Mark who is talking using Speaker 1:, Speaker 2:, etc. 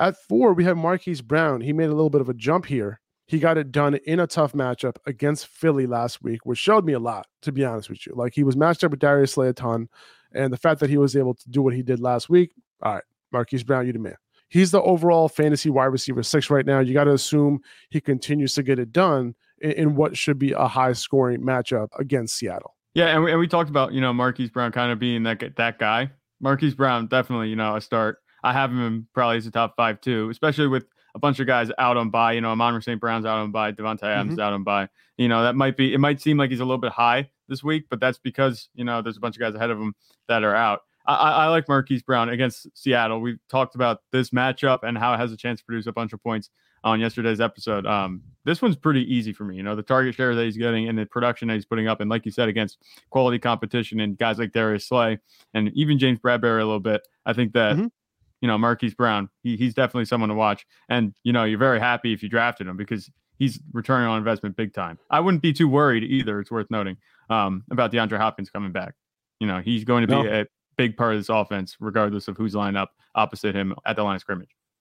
Speaker 1: At four, we have Marquise Brown. He made a little bit of a jump here. He got it done in a tough matchup against Philly last week, which showed me a lot, to be honest with you. Like he was matched up with Darius Slay a ton. And the fact that he was able to do what he did last week, all right, Marquise Brown, you the man. He's the overall fantasy wide receiver six right now. You got to assume he continues to get it done in, in, what should be a high scoring matchup against Seattle.
Speaker 2: Yeah, and we, and we talked about you know Marquise Brown kind of being that that guy. Marquise Brown definitely you know a start. I have him probably as a top five too, especially with a bunch of guys out on bye. You know, Amon St. Brown's out on bye, Davante Adams mm-hmm. out on bye. You know, that might be it might seem like he's a little bit high this week, but that's because you know there's a bunch of guys ahead of him that are out. I, I like Marquise Brown against Seattle. We talked about this matchup and how it has a chance to produce a bunch of points on yesterday's episode. Um, this one's pretty easy for me. You know, the target share that he's getting and the production that he's putting up, and like you said, against quality competition and guys like Darius Slay and even James Bradberry a little bit. I think that mm-hmm. You know Marquise Brown, he, he's definitely someone to watch. And you know, you're very happy if you drafted him because he's returning on investment big time. I wouldn't be too worried either. It's worth noting um, about DeAndre Hopkins coming back. You know, he's going to be no. a big part of this offense, regardless of who's lined up opposite him at the line of scrimmage.